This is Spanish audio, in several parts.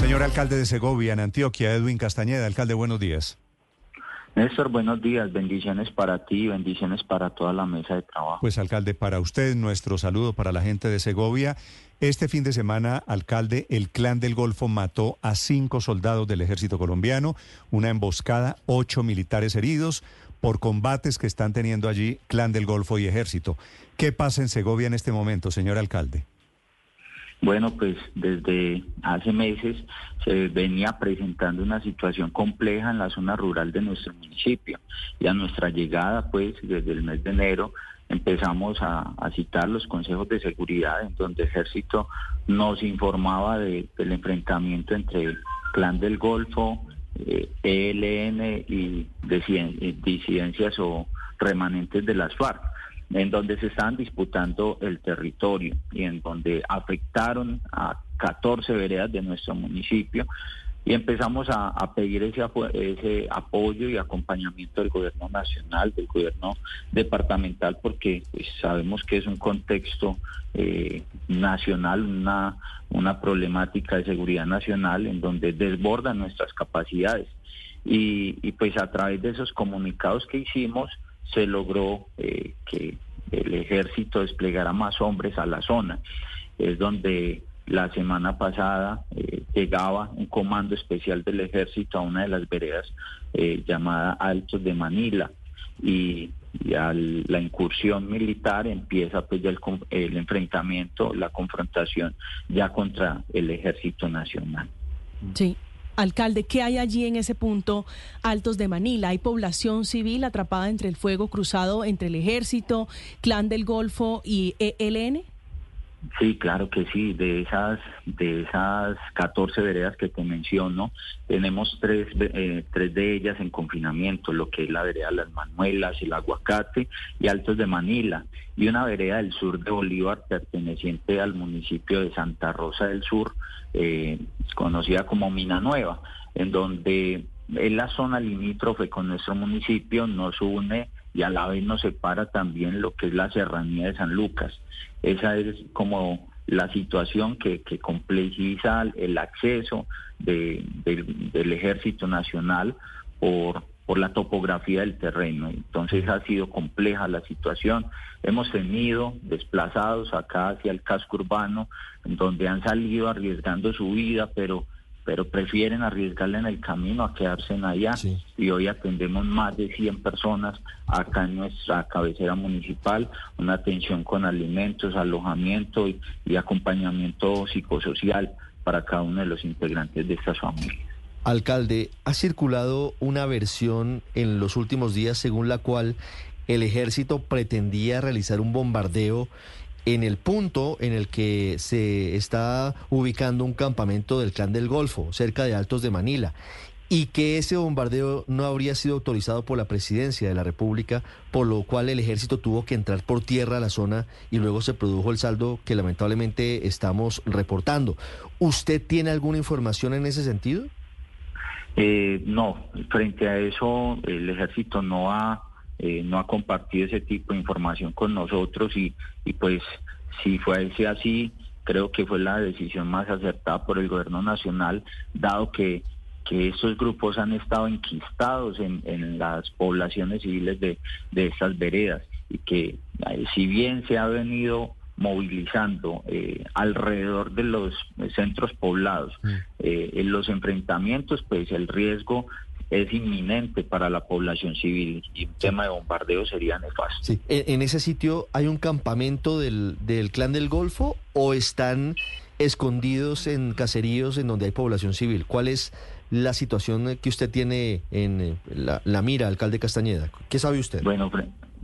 Señor alcalde de Segovia, en Antioquia, Edwin Castañeda. Alcalde, buenos días. Néstor, buenos días. Bendiciones para ti, bendiciones para toda la mesa de trabajo. Pues, alcalde, para usted, nuestro saludo para la gente de Segovia. Este fin de semana, alcalde, el clan del Golfo mató a cinco soldados del ejército colombiano, una emboscada, ocho militares heridos por combates que están teniendo allí clan del Golfo y ejército. ¿Qué pasa en Segovia en este momento, señor alcalde? Bueno, pues desde hace meses se venía presentando una situación compleja en la zona rural de nuestro municipio. Y a nuestra llegada, pues desde el mes de enero, empezamos a, citar los consejos de seguridad en donde el ejército nos informaba del enfrentamiento entre Clan del Golfo, ELN eh, e y disidencias o remanentes de las FARC en donde se estaban disputando el territorio y en donde afectaron a 14 veredas de nuestro municipio y empezamos a, pedir ese, ese apoyo y acompañamiento del gobierno nacional, del gobierno departamental, porque pues, sabemos que es un contexto eh, nacional, una, una problemática de seguridad nacional en donde desbordan nuestras capacidades. Y, y pues a través de esos comunicados que hicimos, se logró eh, que el ejército desplegara más hombres a la zona. Es donde la semana pasada eh, llegaba un comando especial del ejército a una de las veredas eh, llamada Altos de Manila y, la incursión militar empieza pues ya el, el enfrentamiento, la confrontación ya contra el ejército nacional. Sí, Alcalde, ¿qué hay allí en ese punto Altos de Manila? ¿Hay población civil atrapada entre el fuego cruzado entre el ejército, Clan del Golfo y ELN? Sí, claro que sí. De esas, de esas 14 veredas que te menciono, tenemos tres, eh, tres de ellas en confinamiento, lo que es la vereda Las Manuelas, el Aguacate y Altos de Manila, y una vereda del sur de Bolívar perteneciente al municipio de Santa Rosa del Sur, eh, conocida como Mina Nueva, en donde es la zona limítrofe con nuestro municipio, nos une y a la vez nos separa también lo que es la serranía de San Lucas. Esa es como la situación que, que complejiza el acceso del Ejército Nacional por, por la topografía del terreno. Entonces ha sido compleja la situación. Hemos tenido desplazados acá hacia el casco urbano, donde han salido arriesgando su vida, pero pero prefieren arriesgarle en el camino a quedarse en allá. Y hoy atendemos más de 100 personas acá en nuestra cabecera municipal, una atención con alimentos, alojamiento y, acompañamiento psicosocial para cada uno de los integrantes de estas familias. Alcalde, ha circulado una versión en los últimos días según la cual el ejército pretendía realizar un bombardeo en el punto en el que se está ubicando un campamento del Clan del Golfo, cerca de Altos de Manila, y que ese bombardeo no habría sido autorizado por la presidencia de la República, por lo cual el ejército tuvo que entrar por tierra a la zona y luego se produjo el saldo que lamentablemente estamos reportando. ¿Usted tiene alguna información en ese sentido? Eh, no, frente a eso el ejército no ha eh, no ha compartido ese tipo de información con nosotros y, y pues si fuese así, creo que fue la decisión más acertada por el gobierno nacional, dado que, que estos grupos han estado enquistados en, en las poblaciones civiles de, de estas veredas y que eh, si bien se ha venido movilizando eh, alrededor de los centros poblados mm. en los enfrentamientos, pues el riesgo es inminente para la población civil y un tema de bombardeo sería nefasto. Sí. ¿En, ese sitio hay un campamento del, del clan del Golfo o están escondidos en caseríos en donde hay población civil? ¿Cuál es la situación que usted tiene en eh, la, la mira, alcalde Castañeda? ¿Qué sabe usted? Bueno,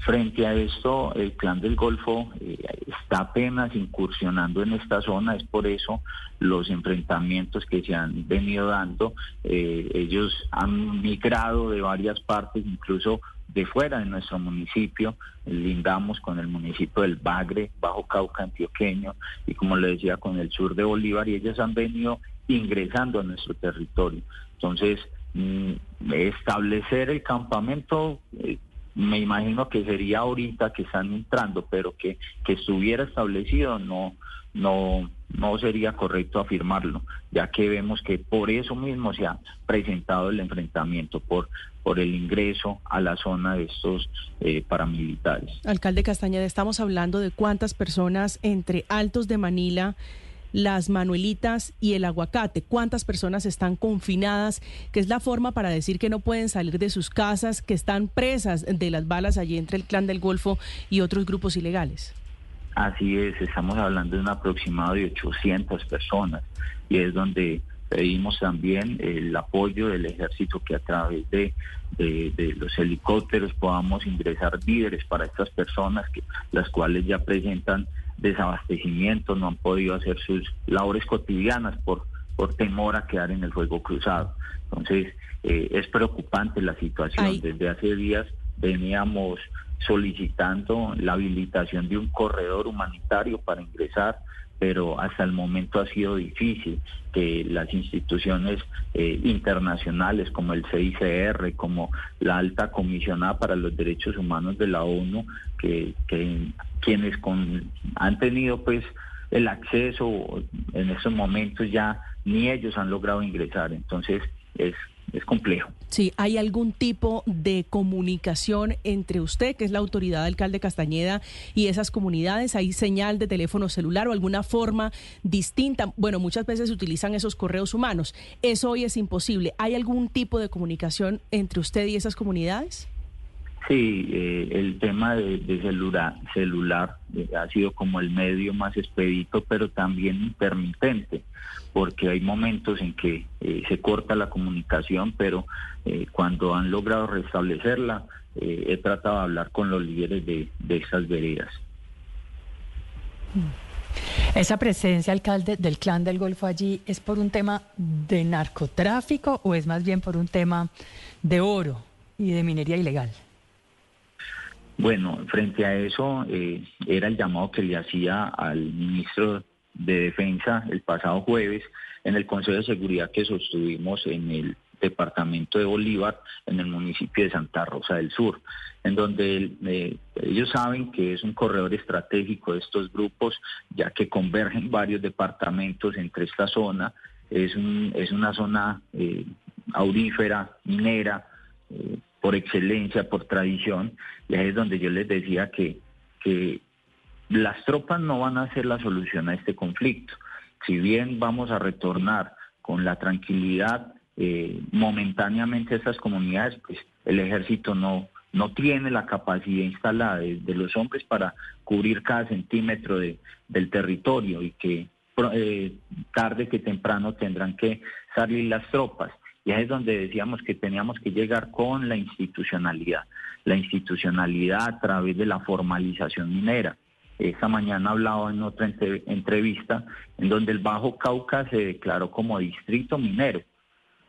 Frente a esto, el clan del Golfo eh, está apenas incursionando en esta zona, es por eso los enfrentamientos que se han venido dando. Eh, ellos han migrado de varias partes, incluso de fuera de nuestro municipio, lindamos con el municipio del Bagre, Bajo Cauca, Antioqueño, y como le decía, con el sur de Bolívar, y ellos han venido ingresando a nuestro territorio. Entonces, mm, establecer el campamento... Me imagino que sería ahorita que están entrando, pero que, que estuviera establecido no, no, no sería correcto afirmarlo, ya que vemos que por eso mismo se ha presentado el enfrentamiento, por, por el ingreso a la zona de estos eh, paramilitares. Alcalde Castañeda, estamos hablando de cuántas personas entre Altos de Manila las manuelitas y el aguacate. ¿Cuántas personas están confinadas? Que es la forma para decir que no pueden salir de sus casas, que están presas de las balas allí entre el Clan del Golfo y otros grupos ilegales. Así es, estamos hablando de un aproximado de 800 personas y es donde pedimos también el apoyo del ejército que a través de, los helicópteros podamos ingresar víveres para estas personas, que, las cuales ya presentan desabastecimiento, no han podido hacer sus labores cotidianas por, por temor a quedar en el fuego cruzado. Entonces, eh, es preocupante la situación. Desde hace días veníamos solicitando la habilitación de un corredor humanitario para ingresar pero hasta el momento ha sido difícil que las instituciones eh, internacionales como el CICR, como la alta comisionada para los derechos humanos de la ONU, que, quienes han tenido pues el acceso en estos momentos ya ni ellos han logrado ingresar. Entonces es es complejo. Sí, ¿hay algún tipo de comunicación entre usted, que es la autoridad alcalde Castañeda, y esas comunidades? ¿Hay señal de teléfono celular o alguna forma distinta? Bueno, muchas veces se utilizan esos correos humanos. Eso hoy es imposible. ¿Hay algún tipo de comunicación entre usted y esas comunidades? Sí, eh, el tema de, celular, celular eh, ha sido como el medio más expedito, pero también intermitente, porque hay momentos en que eh, se corta la comunicación, pero cuando han logrado restablecerla, he tratado de hablar con los líderes de, de esas veredas. ¿Esa presencia, alcalde, del clan del Golfo allí es por un tema de narcotráfico o es más bien por un tema de oro y de minería ilegal? Bueno, frente a eso eh, era el llamado que le hacía al ministro de Defensa el pasado jueves en el Consejo de Seguridad que sostuvimos en el departamento de Bolívar, en el municipio de Santa Rosa del Sur, en donde eh, ellos saben que es un corredor estratégico de estos grupos, ya que convergen varios departamentos entre esta zona, es, es una zona eh, aurífera, minera, por excelencia, por tradición, y ahí es donde yo les decía que, que las tropas no van a ser la solución a este conflicto. Si bien vamos a retornar con la tranquilidad eh, momentáneamente a estas comunidades, pues el ejército no, no tiene la capacidad instalada de, los hombres para cubrir cada centímetro de, del territorio y que eh, tarde que temprano tendrán que salir las tropas. Y ahí es donde decíamos que teníamos que llegar con la institucionalidad, la institucionalidad a través de la formalización minera. Esta mañana hablaba en otra entrevista en donde el Bajo Cauca se declaró como distrito minero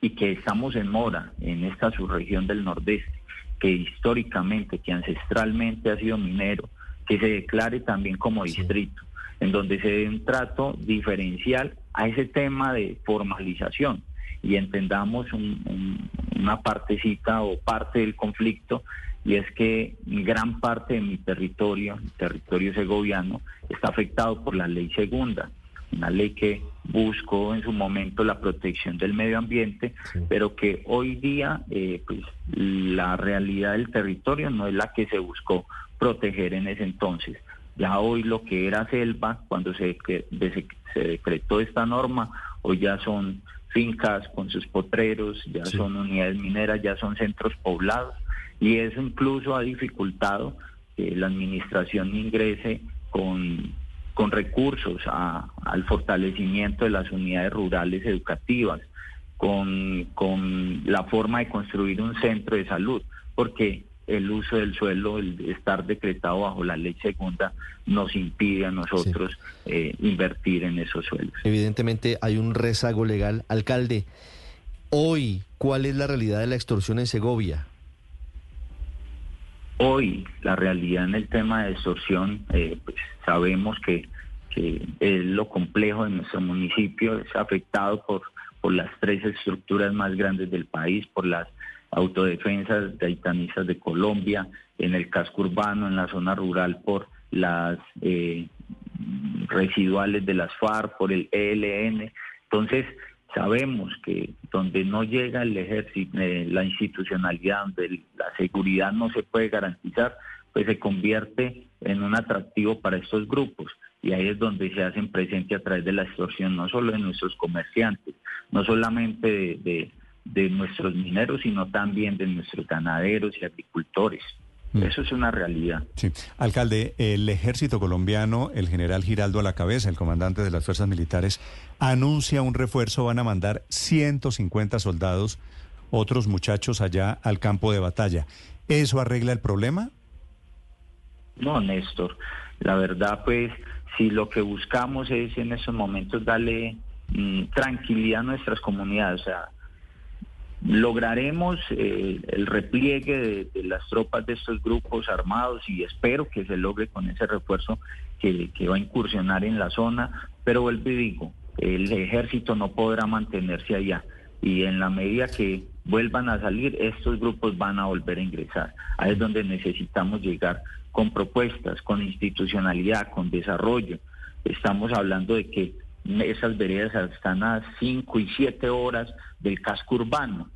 y que estamos en mora en esta subregión del nordeste, que históricamente, que ancestralmente ha sido minero, que se declare también como distrito, en donde se dé un trato diferencial a ese tema de formalización y entendamos una partecita o parte del conflicto y es que gran parte de mi territorio, el territorio segoviano, está afectado por la ley segunda, una ley que buscó en su momento la protección del medio ambiente, pero que hoy día eh, pues, la realidad del territorio no es la que se buscó proteger en ese entonces. Ya hoy lo que era selva, cuando se, se decretó esta norma, hoy ya son fincas con sus potreros, ya son unidades mineras, ya son centros poblados y eso incluso ha dificultado que la administración ingrese con, con recursos al fortalecimiento de las unidades rurales educativas, con, con la forma de construir un centro de salud, porque el uso del suelo, el estar decretado bajo la ley segunda, nos impide a nosotros eh, invertir en esos suelos. Evidentemente hay un rezago legal. Alcalde, hoy, ¿cuál es la realidad de la extorsión en Segovia? Hoy, la realidad en el tema de extorsión, eh, pues sabemos que, que es lo complejo de nuestro municipio, es afectado por, por las tres estructuras más grandes del país, por las autodefensas gaitanistas de Colombia, en el casco urbano, en la zona rural por las eh, residuales de las FARC, por el ELN. Entonces, sabemos que donde no llega el ejército, eh, la institucionalidad, donde la seguridad no se puede garantizar, pues se convierte en un atractivo para estos grupos. Y ahí es donde se hacen presente a través de la extorsión, no solo de nuestros comerciantes, no solamente de, de nuestros mineros, sino también de nuestros ganaderos y agricultores. Mm. Eso es una realidad. Sí. Alcalde, el ejército colombiano, el general Giraldo a la cabeza, el comandante de las fuerzas militares, anuncia un refuerzo, van a mandar 150 soldados, otros muchachos allá al campo de batalla. ¿Eso arregla el problema? No, Néstor. La verdad, pues, si lo que buscamos es en esos momentos darle mm, tranquilidad a nuestras comunidades, o sea, lograremos eh, el repliegue de, las tropas de estos grupos armados y espero que se logre con ese refuerzo que, va a incursionar en la zona, pero vuelvo y digo, el ejército no podrá mantenerse allá y en la medida que vuelvan a salir, estos grupos van a volver a ingresar. Ahí es donde necesitamos llegar con propuestas, con institucionalidad, con desarrollo. Estamos hablando de que esas veredas están a 5 y 7 horas del casco urbano.